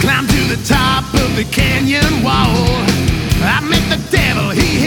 Climbed to the top of the canyon wall. I met the devil, he